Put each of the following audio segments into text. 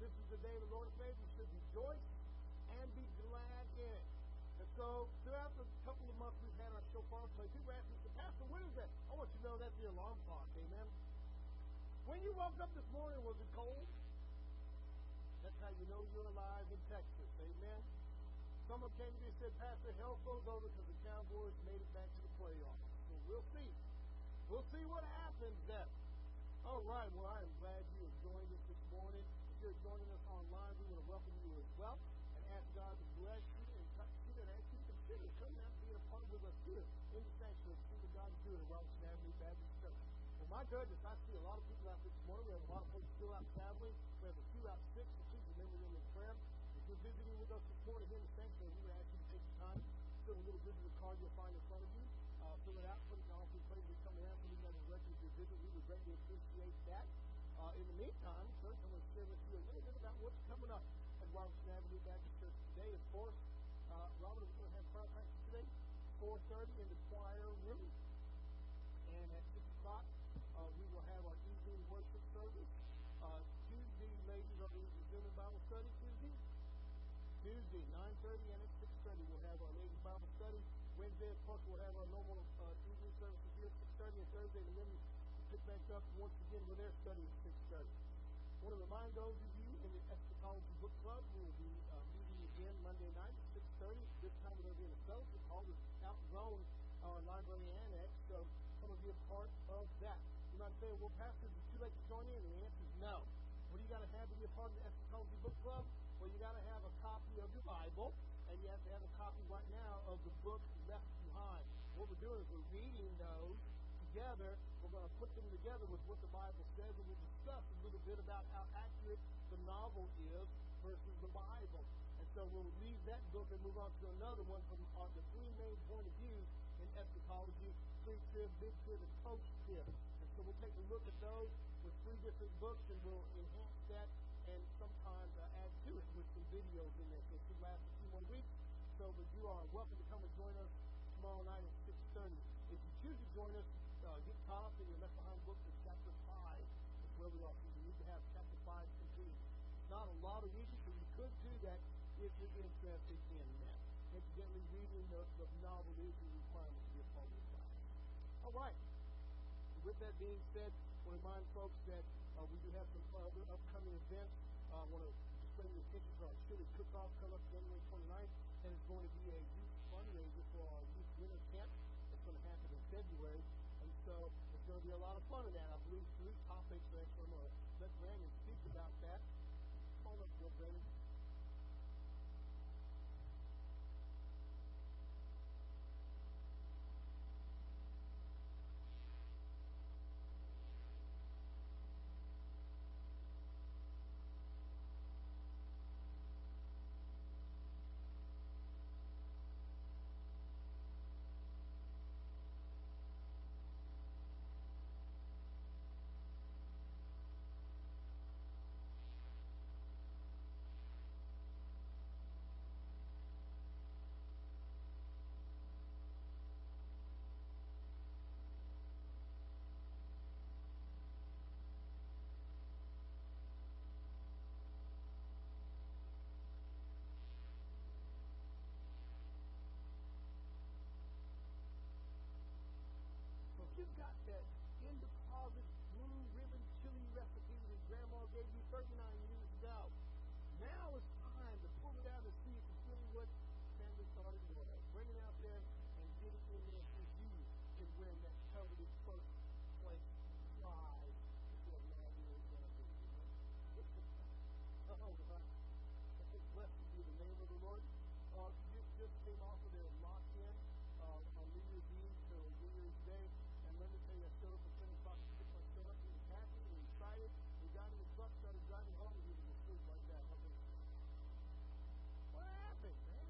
This is the day the Lord has made. We should rejoice and be glad in it. And so, throughout the couple of months we've had our shofar play, people ask me, Pastor, when is that? I want you to know that's the alarm clock. Amen. When you woke up this morning, was it cold? That's how you know you're alive in Texas. Amen. Someone came to me and said, Pastor, hell froze over because the Cowboys made it back to the playoffs. So we'll see. We'll see what happens then. All right. Well, I am glad you have joined us this morning. You're joining us online, we want to welcome you as well and ask God to bless you and touch you and ask you to consider coming out and being a part with us here in the sanctuary. See what God is doing at Robinson Avenue Baptist Church. Well, my goodness, I see a lot of people out this morning. We have a lot of folks still out traveling. We have a few out sick, so please remember them in prayer. If you're visiting with us this morning here in the sanctuary, we would ask you to take the time, fill a little visitor card you'll find in front of you. Uh, fill it out, put it in the pray to come in, put it on the record of your visit. We would greatly appreciate that. Uh, in the meantime, first I'm going to share with you a little bit about what's coming up at Robinson Avenue Baptist Church today. Of course, uh, Robert is going to have prayer practice today, 4.30 in the choir room. And at 6 o'clock, uh, we will have our evening worship service. Uh, Tuesday, ladies, are we resuming Bible study Tuesday? Tuesday, 9.30 and at 6.30 we'll have our ladies Bible study. Wednesday, of course, we'll have our normal uh, evening services here at 6.30 and Thursday the women will pick back up once again with their study at 6.30. I want to remind those of you in the Eschatology Book Club, we will be uh, meeting again Monday night at 6.30. This time we're going to be in a fellowship hall that's outgrown our library annex, so come and be a part of that. You might say, well, Pastor, is too late to join in? And the answer is no. What do you got to have to be a part of the Eschatology Book Club? Well, you got to have a copy of your Bible, and you have to have a copy right now of the book left behind. What we're doing is we're reading those together. We're going to put them together with what the Bible says, and we'll discuss a little bit about how accurate the novel is versus the Bible. And so we'll leave that book and move on to another one from uh, the three main point of views in eschatology, pre-trib, mid-trib, and post-trib. And so we'll take a look at those with three different books, and we'll enhance that and sometimes uh, add to it with some videos in there. So it should last a few more weeks. So, but you are welcome to come and join us tomorrow night at 6.30. If you choose to join us, uh, get in your left behind books in chapter 5 is where we are. You need to have chapter 5 completed. It's not a lot of reading, so you could do that if you're interested in that. Incidentally, reading the, the novel is a requirement to be a part of the. All right. With that being said, I want to remind folks that uh, we do have some other upcoming events. Uh, I want to just bring your attention to our chili cook-off coming up January 29th, and it's going to be a youth fundraiser for our youth winter camp. It's going to happen in February, and going to be a lot of fun in that. I believe three topics. So I'm going to let Brandon speak about that. Come on up, Brandon. you've got that in the closet blue ribbon chili recipe that grandma gave you 39 years ago. Now it's time to pull it out and see if it's really what family started with. Bring it out there and get it in there so you can win that coveted first place prize. Is what now is going to be. oh, blessed be the name of the Lord. Uh, just, just came off of their lock-in uh, on New Year's Eve to New Year's Day. And let me tell you, I showed up at 10 o'clock to pick my son up. He was happy. He was excited. We got in the truck, started driving home, and he was asleep like that. I was what happened, man?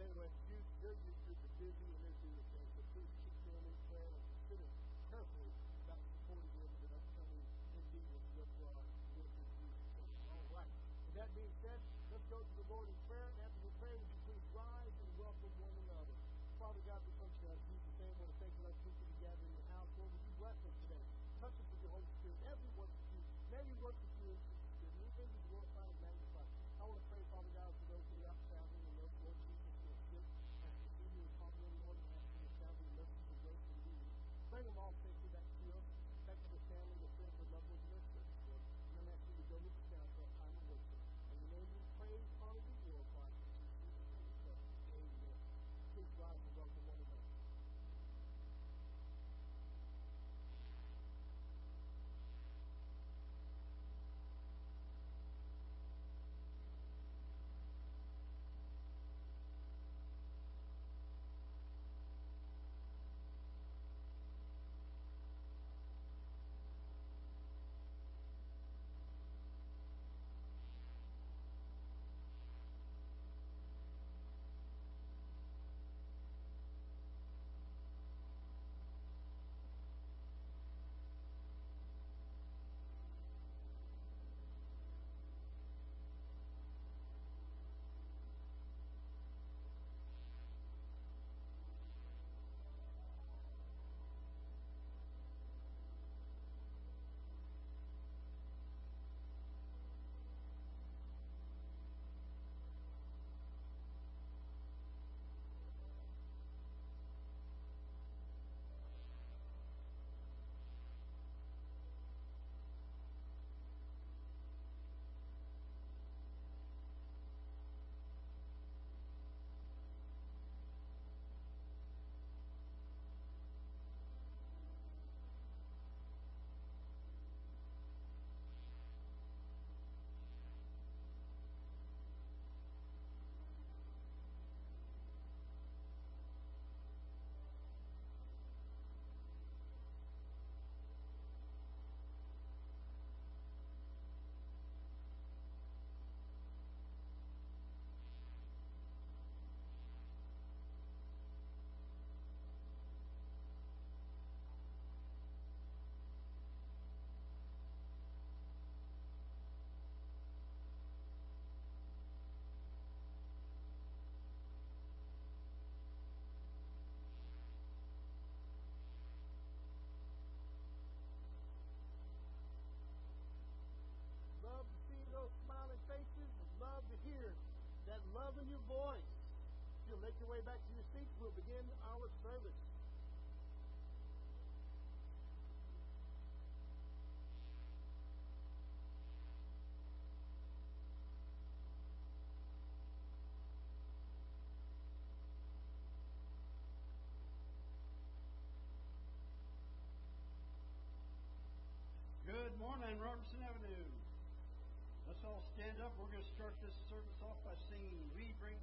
Anyway, you, they're used to the busy and they're doing things. So please keep them in prayer and consider carefully about supporting them in the upcoming indeed with uh, with the youth. All right. With that being said, let's go to the Lord in prayer. And after we pray, would you please rise and welcome one another. Father God, we come to you in Jesus' name. I want to thank you like people together in your house. Lord, would you bless us today? Touch us with your Holy Spirit. Every work with you. May we work with voice. You'll make your way back to your seats, we'll begin our service. Good morning, Robinson Avenue. Let's all stand up. We're going to start this service off by singing, We Bring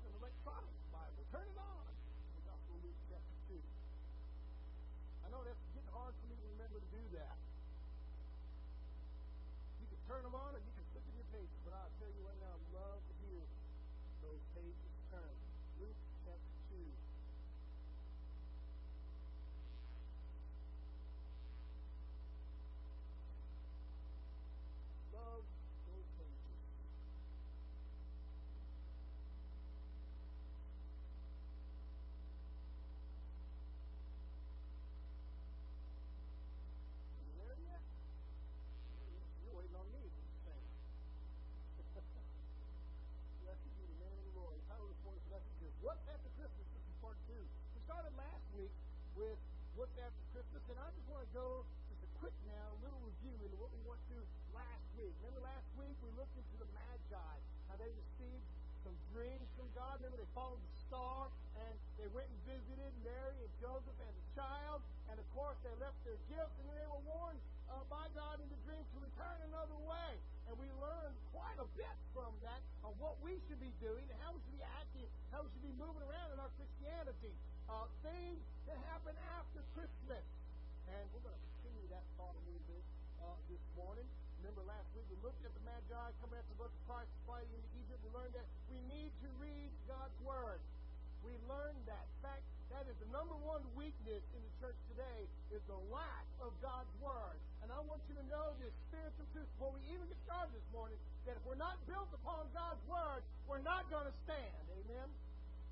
Have an electronic Bible, turn it on the Gospel of Luke, chapter 2. I know that's getting hard for me to remember to do that. You can turn them on or you can flip in your pages, but I'll tell you right now, I love to hear those pages turn. Luke chapter 2. Love those pages. Are you there yet? You're waiting on me, what you saying? Blessed be the name of the Lord. The title of this morning's message is What's After Christmas? This is part two. We started last week with What's After Christmas, and I just want to go just a quick now, a little review into what we went through last week. Remember last looked into the Magi, how they received some dreams from God. Remember they followed the star and they went and visited Mary and Joseph and the child, and of course they left their gifts, and they were warned uh, by God in the dream to return another way. And we learned quite a bit from that of what we should be doing and how we should be acting, how we should be moving around in our Christianity. Uh, things that happen after Christmas. And we're going to continue that thought a little bit uh, this morning. Remember last week we looked at the Magi coming after the birth of Christ, fighting into Egypt. We learned that we need to read God's Word. We learned that. Fact, that is the number one weakness in the church today is the lack of God's Word. And I want you to know this spiritual truth before we even get started this morning that if we're not built upon God's Word, we're not going to stand. Amen?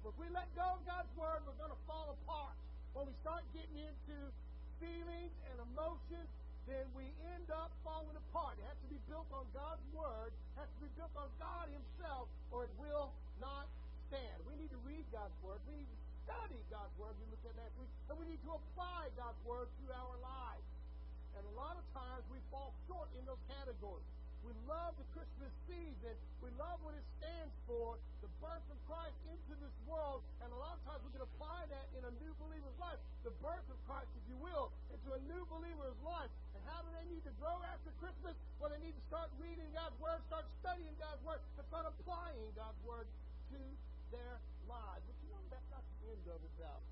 But if we let go of God's Word, we're going to fall apart. When we start getting into feelings and emotions, then we end up falling apart. It has to be built on God's Word, it has to be built on God Himself, or it will not stand. We need to read God's Word. We need to study God's Word, we looked at last week, and we need to apply God's Word to our lives. And a lot of times we fall short in those categories. We love the Christmas season. We love what it stands for, the birth of Christ into this world. And a lot of times we can apply that in a new believer's life. The birth of Christ, if you will, into a new believer's life. How do they need to grow after Christmas? Well, they need to start reading God's Word, start studying God's Word, and start applying God's Word to their lives. But you know, that's not the end of it, though.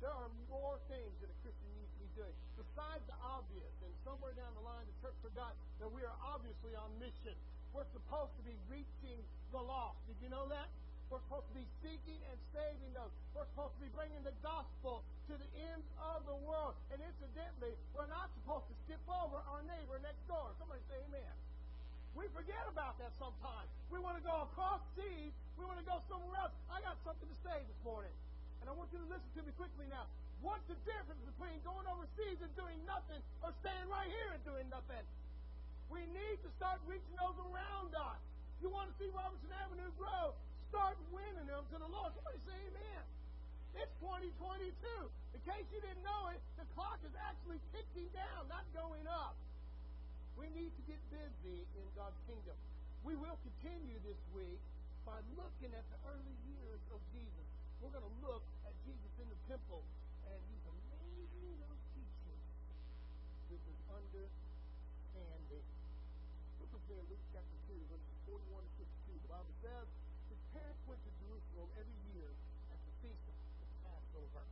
There are more things that a Christian needs to be doing besides the obvious. And somewhere down the line, the church forgot that we are obviously on mission. We're supposed to be reaching the lost. Did you know that? We're supposed to be seeking and saving those. We're supposed to be bringing the gospel to the ends of the world. And incidentally, we're not supposed to skip over our neighbor next door. Somebody say amen. We forget about that sometimes. We want to go across seas. We want to go somewhere else. I got something to say this morning. And I want you to listen to me quickly now. What's the difference between going overseas and doing nothing or staying right here and doing nothing? We need to start reaching those around us. You want to see Robinson Avenue grow? Start winning them to the Lord. Somebody say amen. It's 2022. In case you didn't know it, the clock is actually ticking down, not going up. We need to get busy in God's kingdom. We will continue this week by looking at the early years of Jesus. We're going to look at Jesus in the temple and these amazing little teachings with his understanding. Look with me in Luke chapter 2, verses 41 to 52. The Bible says, his parents went to Jerusalem every year at the feast of the Passover.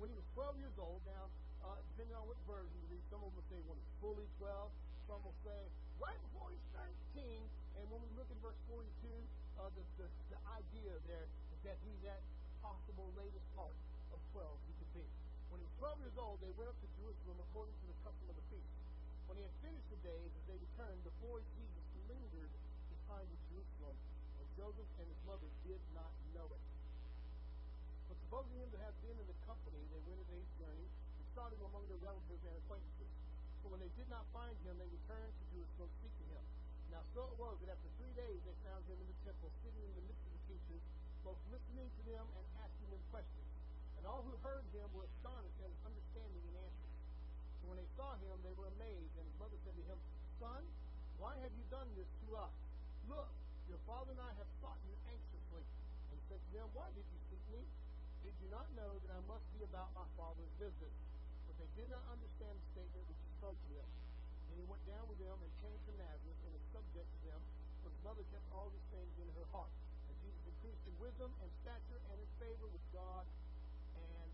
When he was 12 years old, now, uh, depending on what version you read, some of them will say when he's fully 12, some will say right before he's 13, and when we look in verse 42, uh, the, the, the idea there is that he's at possible latest part of 12 he could be. When he was 12 years old, they went up to Jerusalem according to the custom of the feast. When he had finished the days, as they returned, the boy Jesus lingered behind in Jerusalem, and Joseph and his mother did not know it. But supposing him to have been in the company, they went a day's journey and him among their relatives and acquaintances. When they did not find him, they returned to Jerusalem seeking him. Now so it was that after three days they found him in the temple, sitting in the midst of the teachers, both listening to them and asking them questions. And all who heard him were astonished at his understanding and answers. So when they saw him, they were amazed. And his mother said to him, Son, why have you done this to us? Look, your father and I have sought you anxiously. And he said to them, Why did you seek me? Did you not know that I must be about my father's business? But they did not understand the statement which spoke to them. he went down with them and came to Nazareth and was subject to them, for his mother kept all these things in her heart. And Jesus increased in wisdom and stature and in favor with God and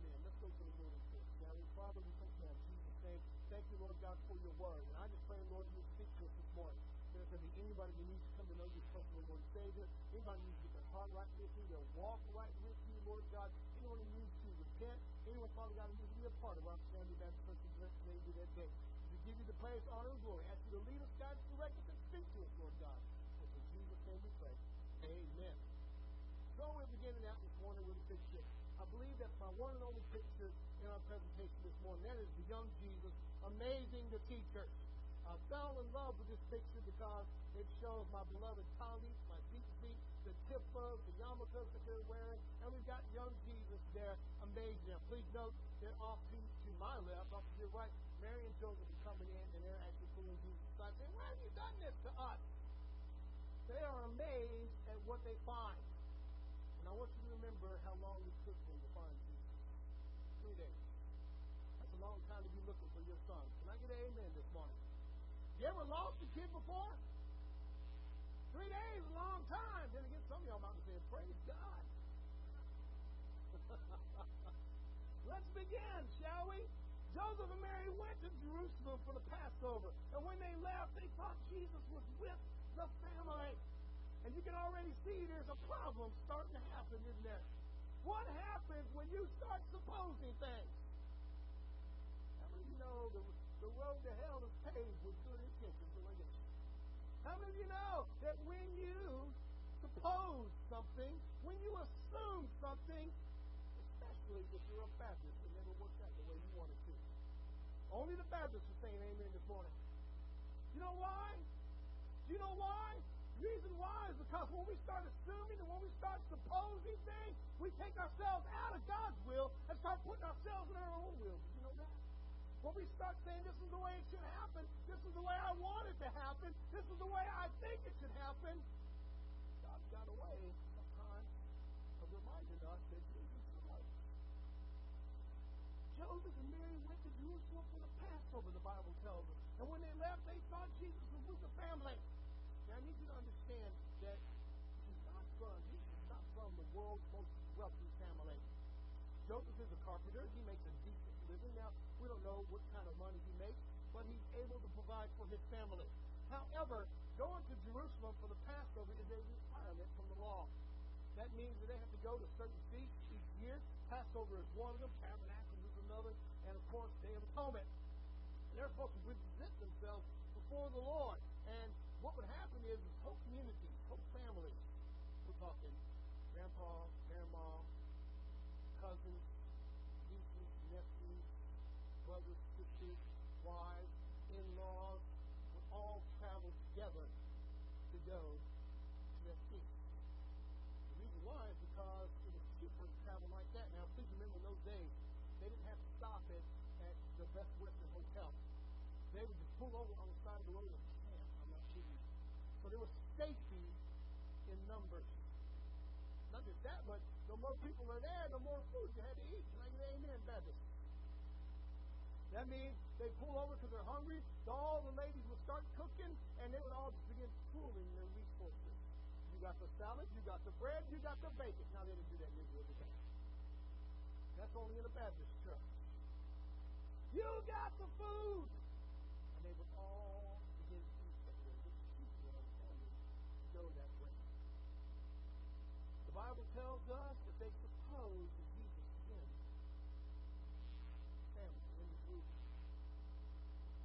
men. Let's go to the Lord in prayer. Now, Father, we thank you Jesus' name. Thank you, Lord God, for your word. And I just pray, Lord, you speak to us this morning. There's going to be anybody who needs to come to know you as personal Lord and Savior. Anybody who needs to get their heart right with you, their walk right with you, Lord God. Anyone who needs to repent. Anyone, Father God, who needs to be a part of our family Church do that day. We give you the praise, honor, and glory. Ask you to lead us, guide us, direct us, and speak to us, Lord God. For in Jesus' name we pray. Amen. So we're beginning out this morning with a picture. I believe that's my one and only picture in our presentation this morning. That is the young Jesus, amazing the teacher. I fell in love with this picture because it shows my beloved colleagues, my deep feet, the kippahs, the yarmulkes that they're wearing, and we've got young Jesus there, amazing. Now, please note that off to, to my left, off to your right, Mary and Joseph are coming in, and they're actually pulling Jesus aside, saying, "Why have you done this to us?" They are amazed at what they find. And I want you to remember how long it took them to find Jesus. Three days. That's a long time to be looking for your son. Can I get an amen this morning? You ever lost a kid before? Three days a long time. Then again, some of y'all might be saying, Praise God. Let's begin, shall we? Joseph and Mary went to Jerusalem for the Passover. And when they left, they thought Jesus was with the family. And you can already see there's a problem starting to happen, isn't there? What happens when you start supposing things? How many of you know the, the road to hell is paved with good intentions? How many of you know that when you suppose something, when you assume something, especially if you're a Baptist, it never works out the way you want it to. Only the Baptists are saying amen this morning. You know why? You know why? The reason why is because when we start assuming and when we start supposing things, we take ourselves out of God's will and start putting ourselves in our own will. Did you know that? When we start saying this is the way it should happen, this is the way I want it to happen, this is the way I think it should happen, God's got a way sometimes of reminding us that Jesus is right. Joseph and Mary Jerusalem for the Passover, the Bible tells us. And when they left, they thought Jesus was with the family. Now, I need you to understand that he's not from, Jesus is not from the world's most wealthy family. Joseph is a carpenter. He makes a decent living. Now, we don't know what kind of money he makes, but he's able to provide for his family. However, going to Jerusalem for the Passover is a requirement from the law. That means that they have to go to certain feasts each year. Passover is one of them, Tabernacles is another, and of course, Day of Atonement. And they're supposed to present themselves before the Lord. And what would happen is whole communities, whole families, we're talking grandpa, grandma, cousins, nieces, nephews, brothers, sisters, wives, in-laws would all travel together to go to that feast. The reason why is because it was cheaper to travel like that. Now, please remember in those days, they didn't have to stop at, at the Best Western Hotel. They would just pull over on the side of the road. I'm not kidding. So there was safety in numbers. Not just that, but the more people are there, the more food you had to eat. I get amen, Baptist? That means they pull over because they're hungry. All the ladies would start cooking, and they would all just begin pooling their resources. You got the salad, you got the bread, you got the bacon. Now they didn't do that in Israel today. That's only in a Baptist church. You got the food, all go that way. The Bible tells us that they suppose that Jesus is in family, in the group.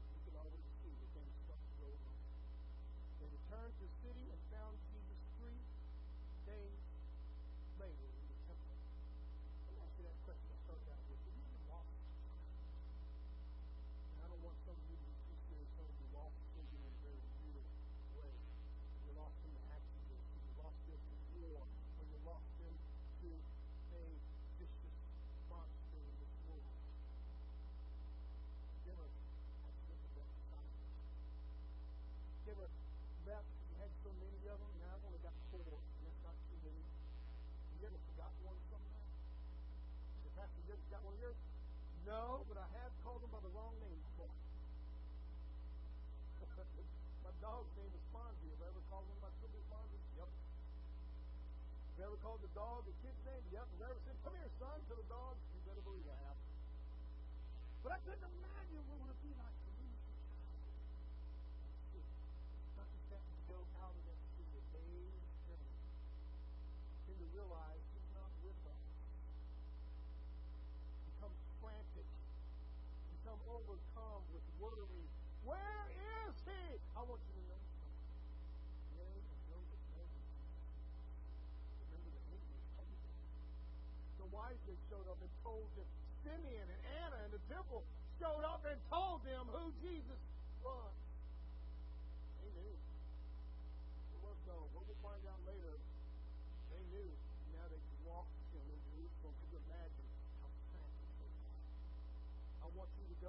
You can always see that things start to go on. They returned to the city and found Jesus three days later in the temple. Let me ask you that question I started out with. Have you ever lost a child? And I don't want some of you to be too serious. Some of you lost children in a very real way. You lost them to accidents, or you lost them to war, or you lost them to a vicious monster in this world. You ever accidentally left a child? You ever left, you had so many of them, now I've only got four, and that's not too many. You ever forgot one somehow? The pastor, yours? No, but I have called them by the wrong name before. my dog's name is Fonzie. Have I ever called of my children Fonzie? Yep. Have you ever called the dog a kid's name? Yep. Have you ever said, come here, son, to the dog? You better believe I have. But I couldn't imagine what it would be like to lose a child. Something that to go out of that city a day's journey and to realize he's not with us. Become frantic. Become overcome with worry. Where is he? I want you to know the wise men showed up and told them. Simeon and Anna in the temple showed up and told them who Jesus was. They knew. It was uh, known. We'll find out later, they knew. Now they could walk you know, in Jerusalem. Could you imagine how frantic they were? I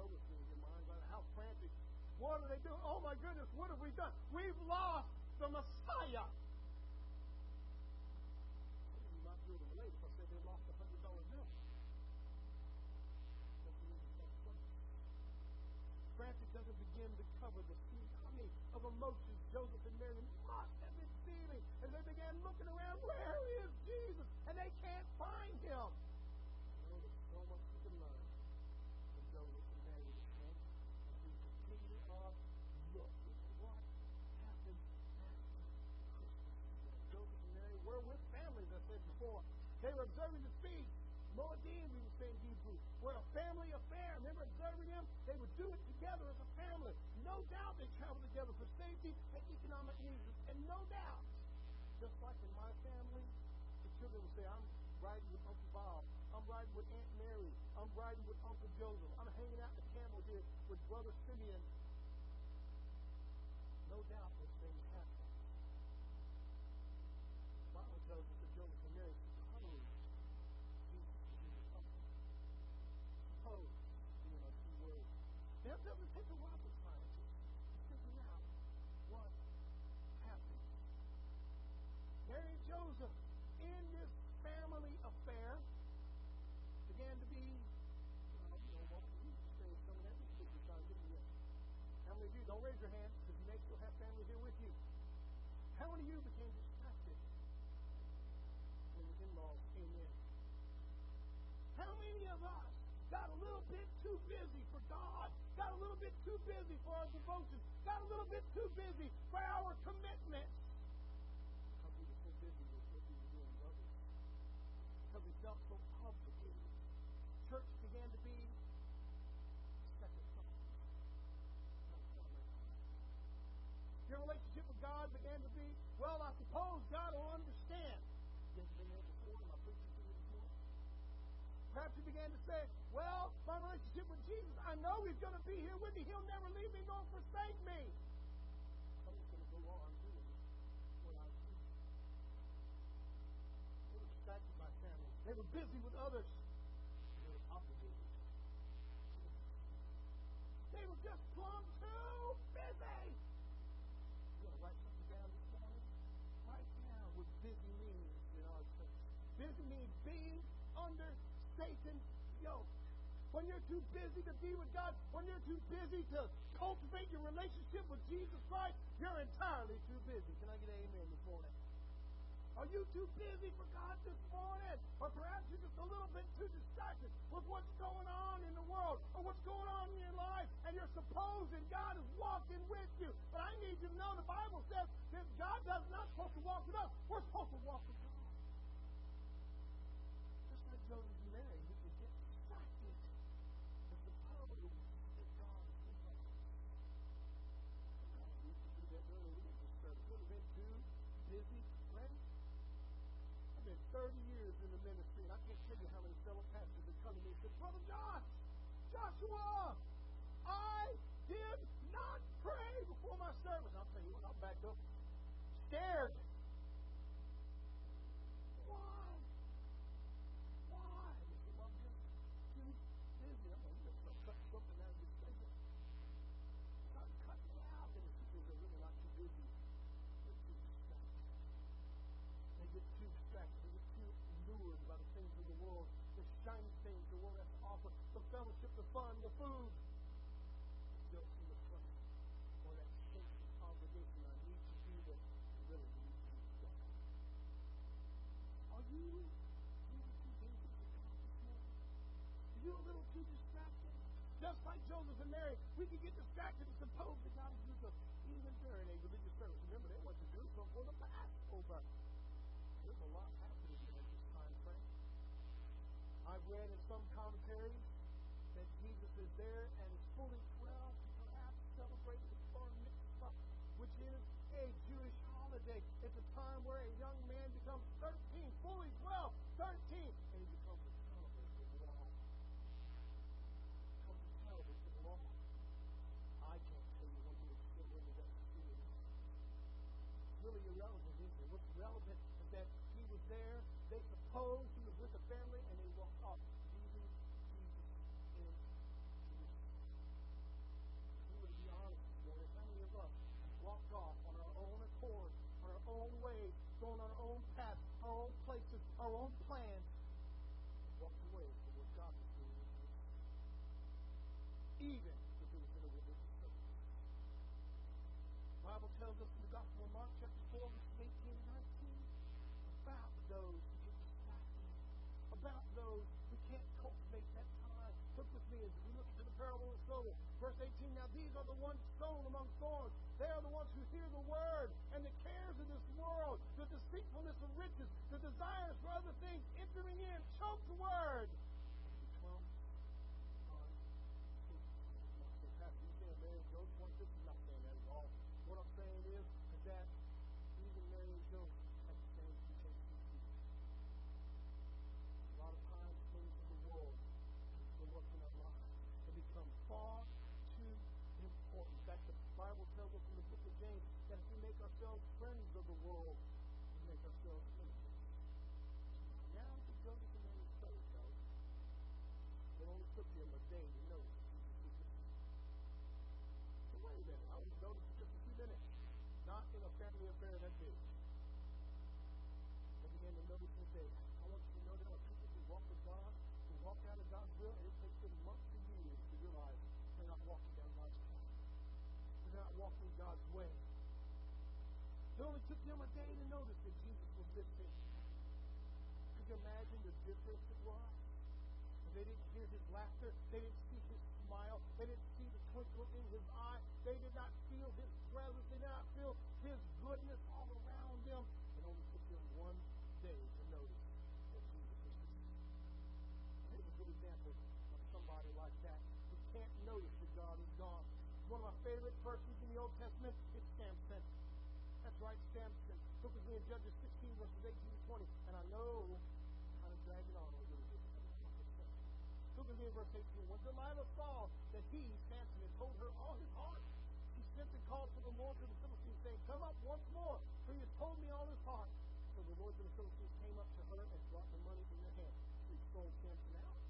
me in your minds on how frantic. What are they doing? Oh my goodness, what have we done? We've lost the Messiah. Frantic doesn't begin to cover the tsunami of emotions Joseph and Mary must have been feeling as they began looking around. Where is Jesus? And they can't find him. You know, there's so much you can learn from Joseph and Mary this morning as we continue on look at what happened after Christmas. Joseph and Mary were with families, I said before. They were observing the feast. Moedim, we would say in Hebrew, were a family affair. They were observing them. They would do it together as a family. No doubt they traveled together for safety and economic needs. And no doubt, just like in my family, the children would say, I'm riding with Uncle Bob. I'm riding with Aunt Mary. I'm riding with Uncle Joseph. I'm hanging out the camel here with Brother Simeon. No doubt those things happen. Bible tells us that Joseph and Mary supposed Jesus to be the comfort. Supposed being our two words. Now it doesn't take a rocket scientist to figure out what happened. Mary and Joseph, in this family affair, began to be, well, you know, what we say some of that music we're trying to get you. How many of you, don't raise your hand, because you may still have family here with you. How many of you became distracted when the in-laws came in? How many of us got a little bit too busy for God, got a little bit too busy for our devotion, got a little bit too busy for our commitments? Because busy with what we were doing. Church began to be second. Your relationship with God began to be, well, I suppose God will understand. You haven't been there before? Am I preaching to you? Perhaps you began to say, well, my relationship with Jesus, I know He's going to be here with me. He'll never leave me nor forsake me. I'm just going to go on doing what I do. They were distracted by family. They were busy with others. When you're too busy to be with God, when you're too busy to cultivate your relationship with Jesus Christ, you're entirely too busy. Can I get an amen this morning? Are you too busy for God this morning? Or perhaps you're just a little bit too distracted with what's going on in the world or what's going on in your life, and you're supposing God is walking with you. But I need you to know the Bible says that God is not supposed to walk with us. We're supposed to walk with God. Just like Joseph and Mary, we can get distracted with the power that God has given us. Sometimes we used to do that earlier. We didn't just Would have been too busy, right? I've been 30 years in the ministry, and I can't tell you how many fellow pastors have come to me and said, Brother Josh, Joshua, I did not pray before my service. I'll tell you what, I backed up, scared. You a little too distracted. Just like Joseph and Mary, we can get distracted and suppose that God is using even during a religious service. Remember, they went to Jerusalem for the Passover. There's a lot happening in this time frame. I've read in some commentaries that Jesus is there and is fully 12 perhaps celebrating the Bar Mitzvah, which is a Jewish holiday. It's a time where a young man on our own path, our own places, our own plans, walked away from what God was doing in Jerusalem? Even if it was in a religious service. The Bible tells us in the Gospel of Mark, chapter 4, verses 18 and 19, about those who get distracted, about those who can't cultivate that time. Look with me as we look into the parable of the sower. Verse 18, now these are the ones sown among thorns. They are the ones who hear the word, and the the deceitfulness of riches, the desires for other things entering in, choke the word. What I'm saying is that even Mary and Joseph had the same temptation as Jesus. A lot of times things of the world can fill us in our lives and become far too important. In fact, the Bible tells us in the book of James that if we make ourselves friends of the world, we make ourselves enemies. Now to Joseph and Mary's story, though, it only took them a day to know that Jesus was with them. So wait a minute, I was noticed for just a few minutes, not in a family affair that big. They began to notice this day. I want you to know there are people who walk with God, who walk out of God's will, and it takes them months to years to realize they're not walking down God's path. They're not walking God's way. It only took them a day to notice that Jesus was missing. Could you difference it was? They didn't hear his laughter. They didn't see his smile. They didn't see the twinkle in his eye. They did not feel his presence. They did not feel his goodness all around them. It only took them one day to notice that Jesus was missing. Here's a good example of somebody like that who can't notice that God is gone. One of my favorite persons in the Old Testament is Samson. That's right, Samson. Look with me in Judges 16, verses 18 to 20. And I know me in verse 18. When Delilah saw that he, Samson, had told her all his heart, she sent and called for the Lord to the Philistines, saying, Come up once more, for he has told me all his heart. So the Lord of the Philistines came up to her and brought the money in her hand. She sold Samson out.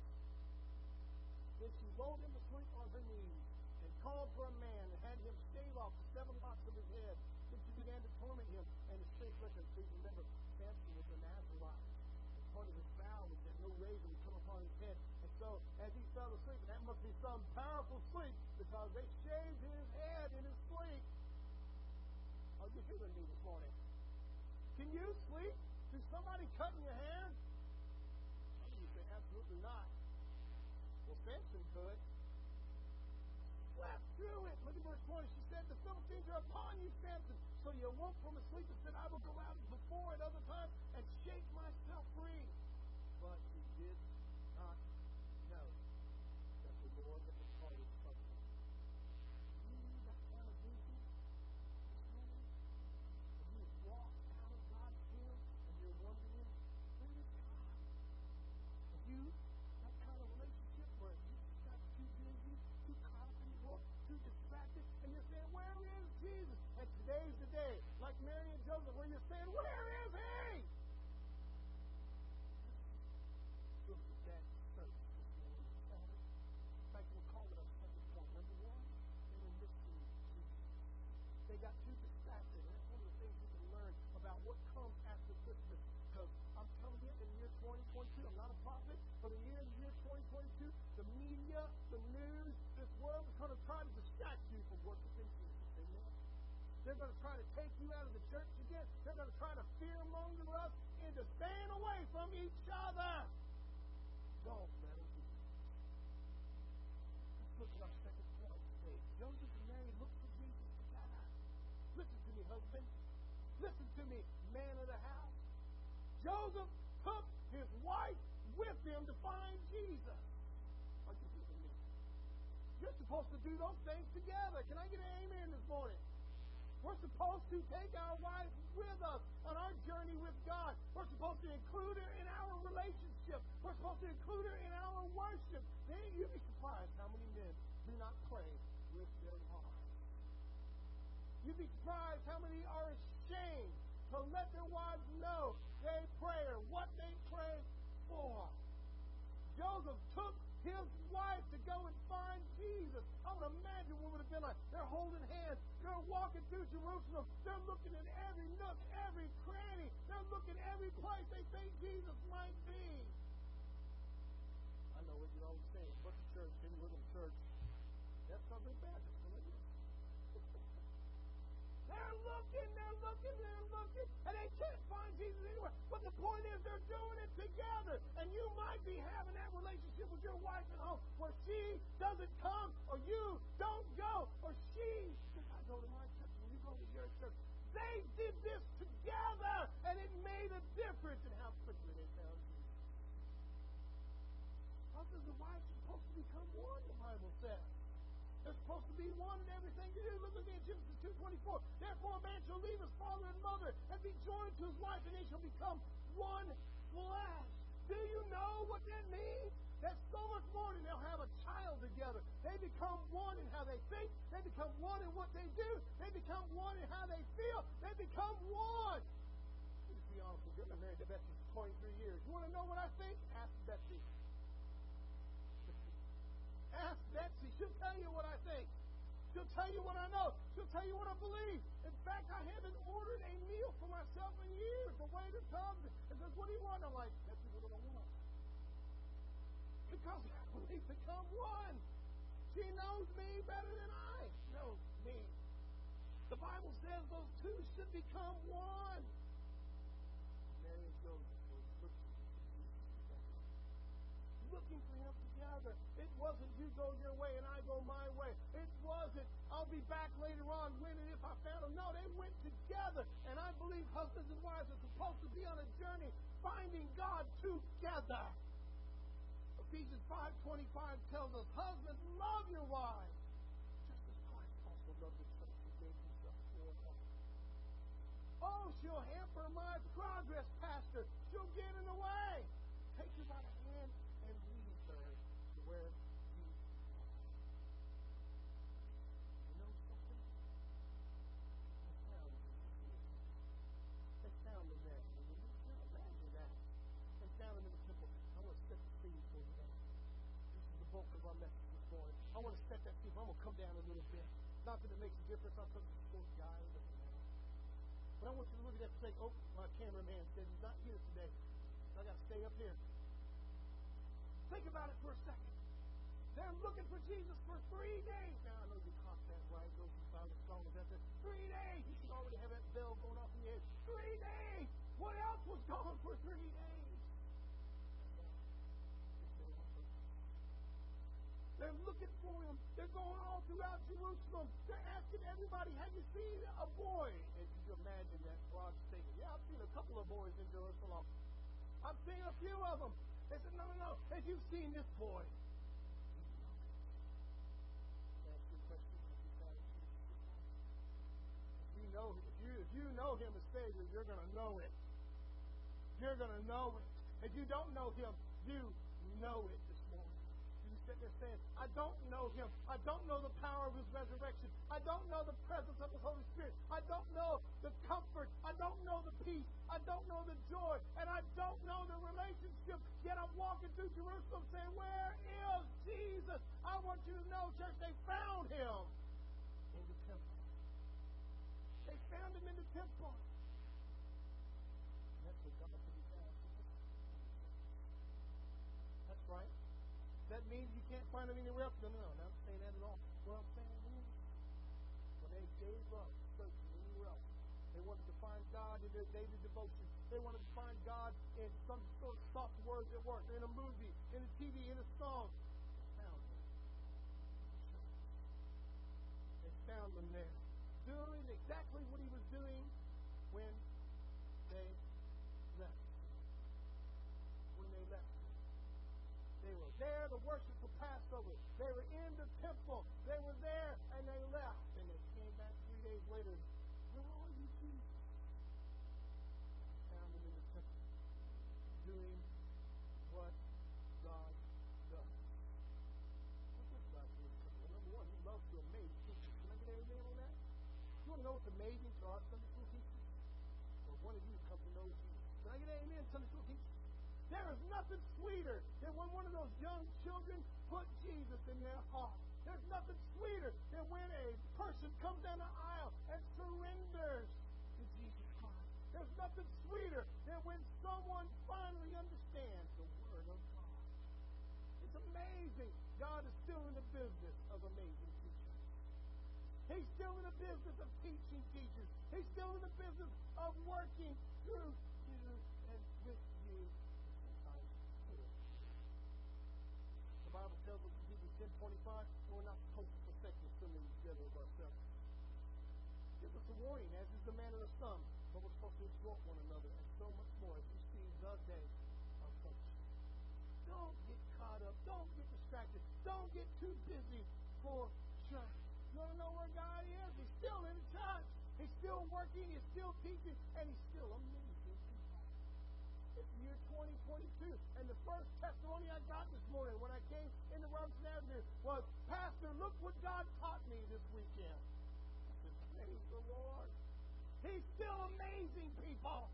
Then she rolled him asleep on her knees and called for a man and had him shave off the seven locks of his head. Then she began to torment him and his faith record. Please remember, Samson was a Nazarite. Part of his vow was that no razor would come upon his head. And so, as he fell asleep, that must be some powerful sleep because they shaved his head in his sleep. Are you hearing me this morning? Can you sleep through somebody cutting your hair? You say, absolutely not. Well, Samson could. Slept through it. Look at verse 20. She said, The Philistines are upon you, Samson. So you awoke from his sleep and said, I will go out before at other times and shake myself free. Do those things together. Can I get an amen this morning? We're supposed to take our wife with us on our journey with God. We're supposed to include her in our relationship. We're supposed to include her in our worship. Then you'd be surprised how many men do not pray with their wives. You'd be surprised how many are ashamed to let their wives know they pray or what they pray for. Joseph took his wife to go and find Jesus. I would imagine what would have been like. They're holding hands. They're walking through Jerusalem. They're looking at every nook, every cranny. They're looking every place they think Jesus might be. I know what you're always saying. What's the church? Live in church? That's something Baptist, isn't it? They're looking, they're looking, they're looking, and they can't find Jesus anywhere. But the point is, they're doing it together. And you might be having that relationship with your wife at home where she doesn't come, or you don't go, or she I go to my church, and you go to your church. They did this together, and it made a difference in how quickly they found Jesus. Husbands and wives are supposed to become one, the Bible says. They're supposed to be one in everything you do. Look at Genesis 2.24. Therefore a man shall leave his father and mother and be joined to his wife, and they shall become one flesh. Do you know what that means? That's so much more than they'll have a child together. They become one in how they think. They become one in what they do. They become one in how they feel. They become one. Be honest. I've been married to Betsy for 23 years. You want to know what I think? Ask Betsy. Ask Betsy. She'll tell you what I think. She'll tell you what I know. She'll tell you what I believe. In fact, I haven't ordered a meal for myself in years. The waiter comes and says, What do you want? I'm like, Betsy, what do I want? Because we've become one. She knows me better than I know me. The Bible says those two should become one. Mary and Joseph were looking looking for him together. It wasn't you go your way and I go my way. It wasn't I'll be back later on when and if I found him. No, they went together. And I believe husbands and wives are supposed to be on a journey finding God together. Ephesians 5.25 tells us, Husbands, love your wives, just as Christ also loved the church and gave himself for her. Oh, she'll hamper my progress, Pastor. She'll get in the way. Difference. Such a short guy. But I want you to look at that and say, oh, my cameraman said he's not here today. So I got to stay up here. Think about it for a second. They're looking for Jesus for three days. Now, I know you caught that right. Those who found the song is out. Three days. You should already have that bell going off in your head. Three days. What else was gone for three days? They're looking for him. They're going all throughout Jerusalem. They're asking everybody, have you seen a boy? And you can imagine that broad statement. Yeah, I've seen a couple of boys in Jerusalem. I've seen a few of them. They said, no, no, no. Have you seen this boy? Know, if you if you know him as Savior, you're going to know it. You're going to know it. If you don't know him, you know it I don't know him. I don't know the power of his resurrection. I don't know the presence of his Holy Spirit. I don't know the comfort. I don't know the peace. I don't know the joy. And I don't know the relationship. Yet I'm walking through Jerusalem saying, Where is Jesus? I want you to know, church, they found him in the temple. They found him in the temple. And that's where God to be found. That's right. That means you can't find him anywhere else. No, no, no, I'm not saying that at all. What I'm saying is, when they gave up searching anywhere else, they wanted to find God in their daily devotion. They wanted to find God in some sort of soft words at work, in a movie, in a TV, in a song. They found him. They found him there. There to worship the Passover. They were in the temple. They were there and they left. And they came back three days later. Where are you, Jesus? Found them in the temple doing what God does. What does God do in the temple? Number one, He loves to amaze teachers. Can I get amen on that? You want to know what's amazing to our Sunday school teachers? Well, one of you come to know Jesus. Can I get amen, Sunday school teachers? There is nothing sweeter than when one of those young children put Jesus in their heart. There's nothing sweeter than when a person comes down the aisle and surrenders to Jesus Christ. There's nothing sweeter than when someone finally understands the Word of God. It's amazing. God is still in the business of amazing teachers. He's still in the business of teaching teachers. He's still in the business of working through 25. we're not supposed to forsake assembling together with ourselves. It us a warning, as is the manner of some, but we're supposed to exhort one another, and so much more as you see the day approaching. Don't get caught up. Don't get distracted. Don't get too busy for church. You want to know where God is? He's still in touch. He's still working. He's still teaching, and he's still a minister year 2022. And the first testimony I got this morning when I came into Robinson Avenue was, Pastor, look what God taught me this weekend. Praise the Lord. He's still amazing, people.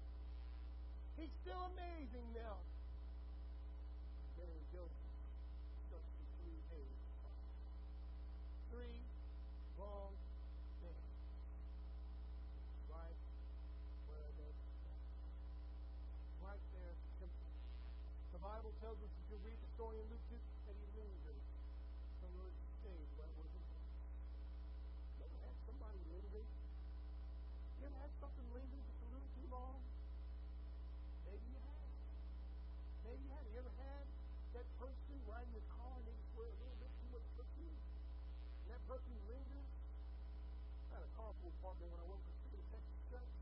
He's still amazing now. Tells us if you read the story in Luke 2 that he lingered. Some words stayed where it wasn't. You ever had somebody linger? You ever had something linger just a little too long? Maybe you have. Maybe you have. You ever had that person riding your car and they just a little bit too much perfume? And that person lingers? I had a carpool partner when I worked for of Texas Church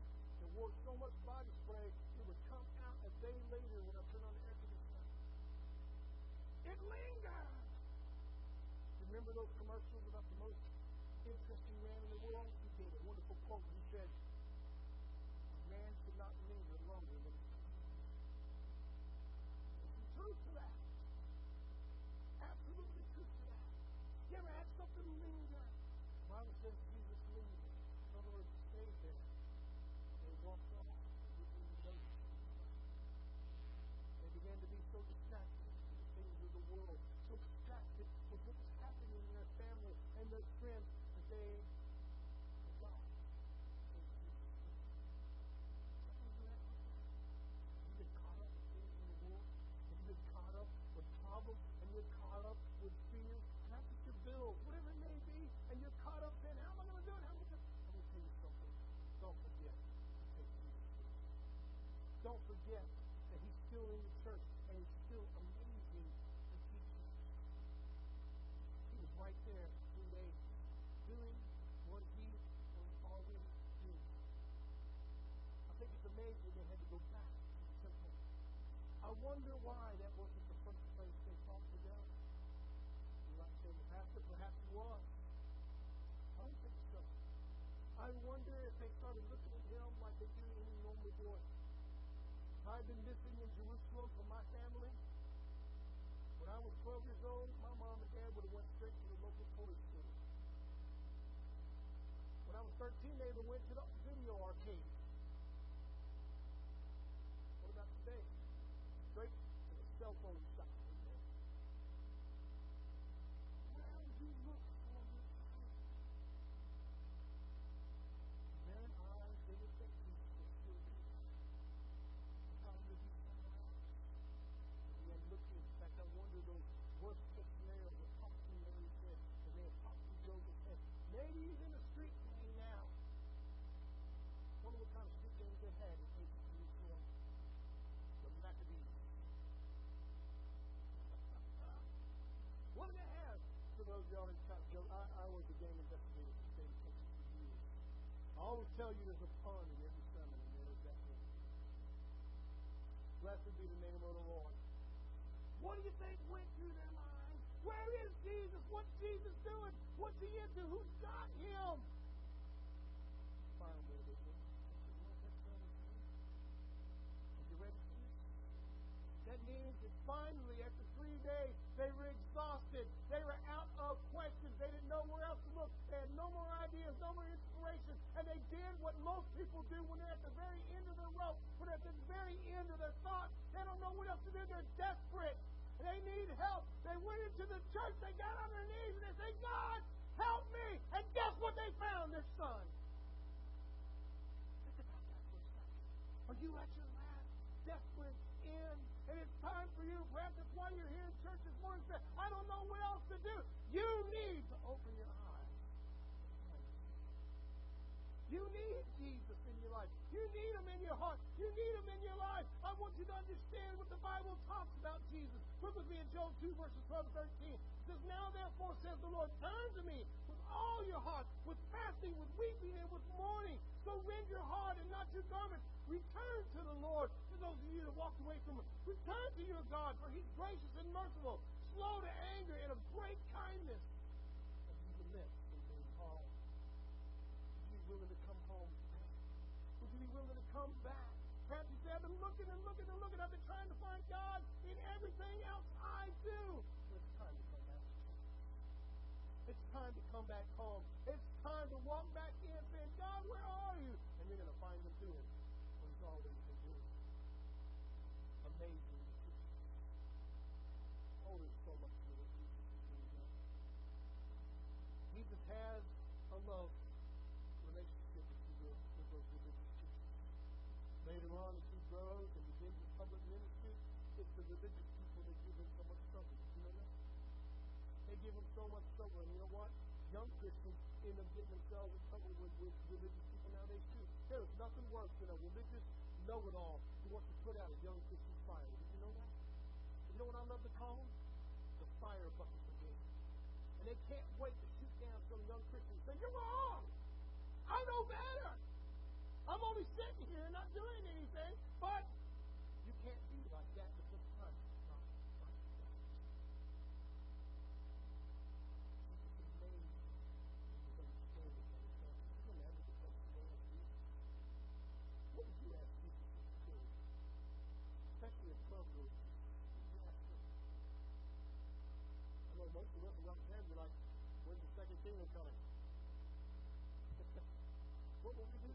and wore so much body spray it would come out a day later when I turned on the air conditioner. It lingers. Remember those commercials about the most interesting man in the world? He gave a wonderful quote. He said, "A man should not linger longer than his time." Truth to that. Absolutely truth to that. You ever had something linger? The Bible says Jesus lingered. In other words, he stayed there. They walked off. They. They began to be so distracted with the things of the world, so distracted with what was happening in their family and their friends that they forgot. to take Jesus with them. Sometimes you have to Have you been caught up with things in the world? Have you been caught up with problems and you're caught up with fear? Not just your bills, whatever it may be, and you're caught up saying, How am I going to do it? How am I going to I'm going to tell you something. Don't forget to take Jesus with you. Don't forget that He's still in the church and He's still amazing to teach us. He was right there for three days doing what He was already doing. I think it's amazing they had to go back to the temple. I wonder why that wasn't the first place they talked together. You might say, the pastor, perhaps it was. I don't think so. I wonder if they started looking at him like they do any normal boy. I'd been missing in Jerusalem from my family, when I was 12 years old, my mom and dad would have went straight to the local toy store. When I was 13, they even went to the video arcade. What about today? Straight to the cell phone shop. Amen. Where would you look for your truth? Then I, they would think Jesus was still here. He thought he would be somewhere else. And he had looking. In fact, I wonder those worst case scenarios that possibly Mary said, and they have possibly Joseph said, maybe he's in a street gang now. Wonder what kind of street gang they had in ancient Jerusalem. The Maccabees. what did they of y'all in South Joe, I, I was a gang investigator for the state of Texas for years. I always tell you there's a pun in every sermon, and there is that one. Blessed be the name of the Lord. What do you think went through their minds? Where is Jesus? What's Jesus doing? What's he into? Who's got him? Finally, they went. That means that finally, after three days, they were exhausted. They were out of questions. They didn't know where else to look. They had no more ideas, no more inspiration. And they did what most people do when they're at the very end of their rope, when they're at the very end of their thoughts. They don't know what else to do. They're desperate. They need help. They went into the church. They got on their knees and they said, God, help me. And guess what they found? Their son. Are you at your last desperate end? And it's time for you. Perhaps that's why you're here in church this morning. I don't know what else to do. You need to open your eyes. You need Jesus in your life. You need him in your heart. You need him in your life. I want you to understand what the Bible talks about Jesus. Look with me in Joel 2, verses 12 and 13. It says, Now therefore, says the Lord, turn to me with all your heart, with fasting, with weeping, and with mourning. So rend your heart and not your garment. Return to the Lord. For those of you that walked away from him, return to your God, for he's gracious and merciful, slow to anger, and of great kindness. And he's a myth in being called. Would you be willing to come home today? Would you be willing to come back? Perhaps you I've been looking and looking and looking. I've been trying to find God in everything else I do. It's time to come back. It's time to come back home. It's time to walk back in saying, God, where are you? And you're going to find him to him when he's already been doing. Amazing. Oh, there's so much more that Jesus is doing now. Jesus has a love relationship, if you will, with those religious teachers. Later on, as he grows and begins his public ministry, it's the religious people that give him so much trouble. Did you know that? They give him so much trouble, and you know what? Young Christians end up getting themselves in trouble with, with religious people nowadays too. There is nothing worse than a religious know-it-all who wants to put out a young Christian's fire. Did you know that? You know what I love to call them? The fire bucket brigade. And they can't wait to shoot down some young Christian and say, You're wrong! I know better! I'm only sitting here not doing anything, but you can't be like that because time is not like that. It's amazing when you understand it by yourself. Can you imagine the folks who don't have Jesus? What would you ask Jesus if you could? Especially a 12 year old What would you ask him? I know most of us around here are like, when's the second kingdom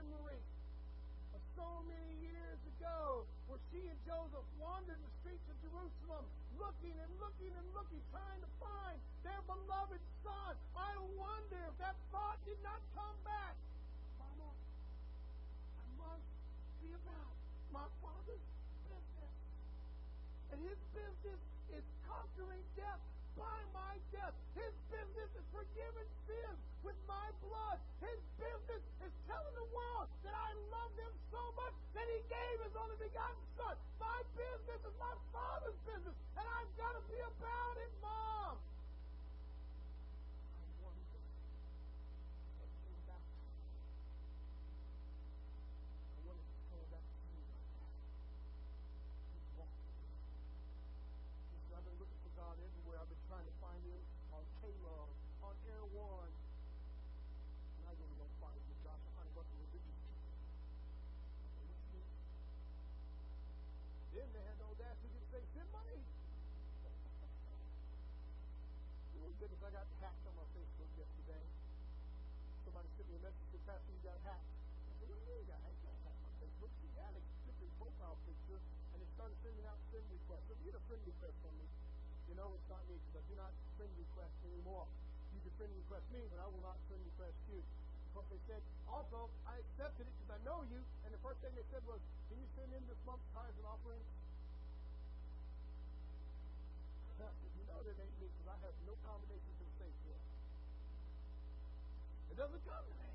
memory of so many years ago where she and Joseph wandered the streets of Jerusalem looking and looking and looking, trying to find their beloved son. I wonder if that thought did not come back. Mama, I must be about my father's business. And his business is conquering death by my death. His business is forgiving sins with my blood. His business is telling the world that I love them so much that he gave his only begotten son. My business is my father's business, and I've got to be about it, Mom. goodness, I got hacked on my Facebook yesterday. Somebody sent me a message said, Pastor, you got hacked. I said, What do you mean you got hacked? I got hacked on Facebook. She had a stupid profile picture, and they started sending out friend requests. So if you get a friend request from me, you know it's not me because I do not friend request anymore. You can friend request me, but I will not friend request you. But they said, also, I accepted it because I know you. And the first thing they said was, can you send in this month's tithes and offerings? know that ain't me because I have no combinations of safe words. It doesn't come to me.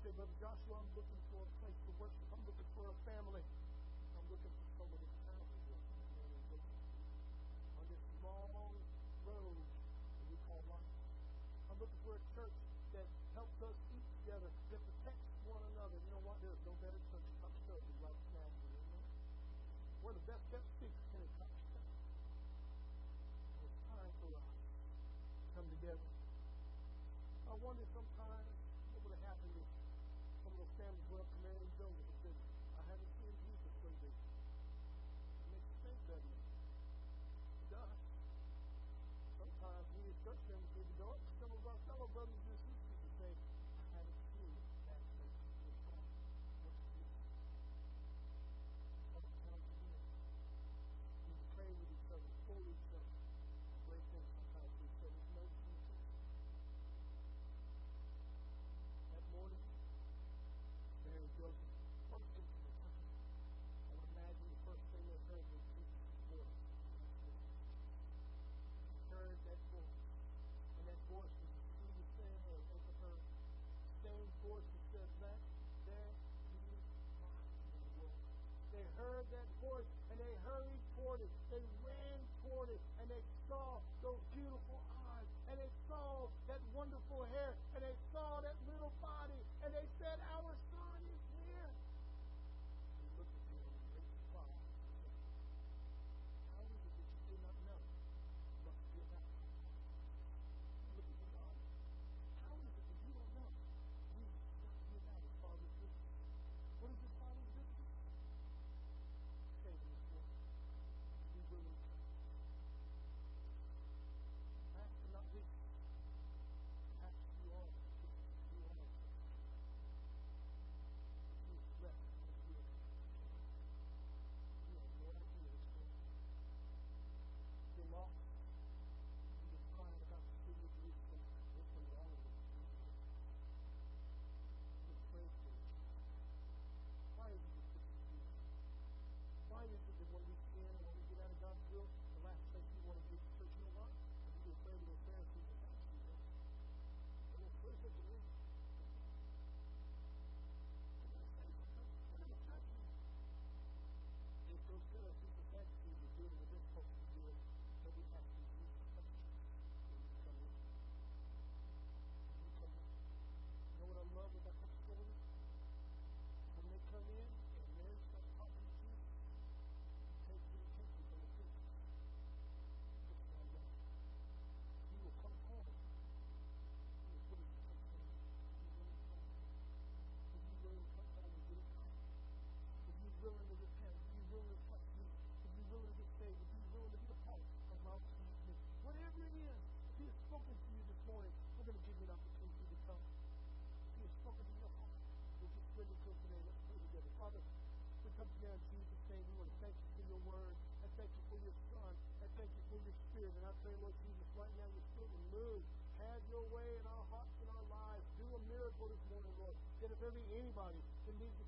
said, Brother Joshua, I'm looking for a place to worship. I'm looking for a family. I'm looking for someone in town to. On this long road that we call life. I'm looking for a church that helps us eat together, that protects one another. You know what? There's no better church top serving right now. You know? We're the best best secret in a top serving. It's time for us to come together. I wonder sometimes families went up to Maryland and said, I haven't seen Jesus lately. It makes you think, doesn't does. Sometimes we as church members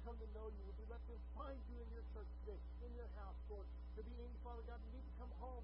come to know you, would you let them find you in your church today, in your house, Lord. to be any, Father God, that need to come home,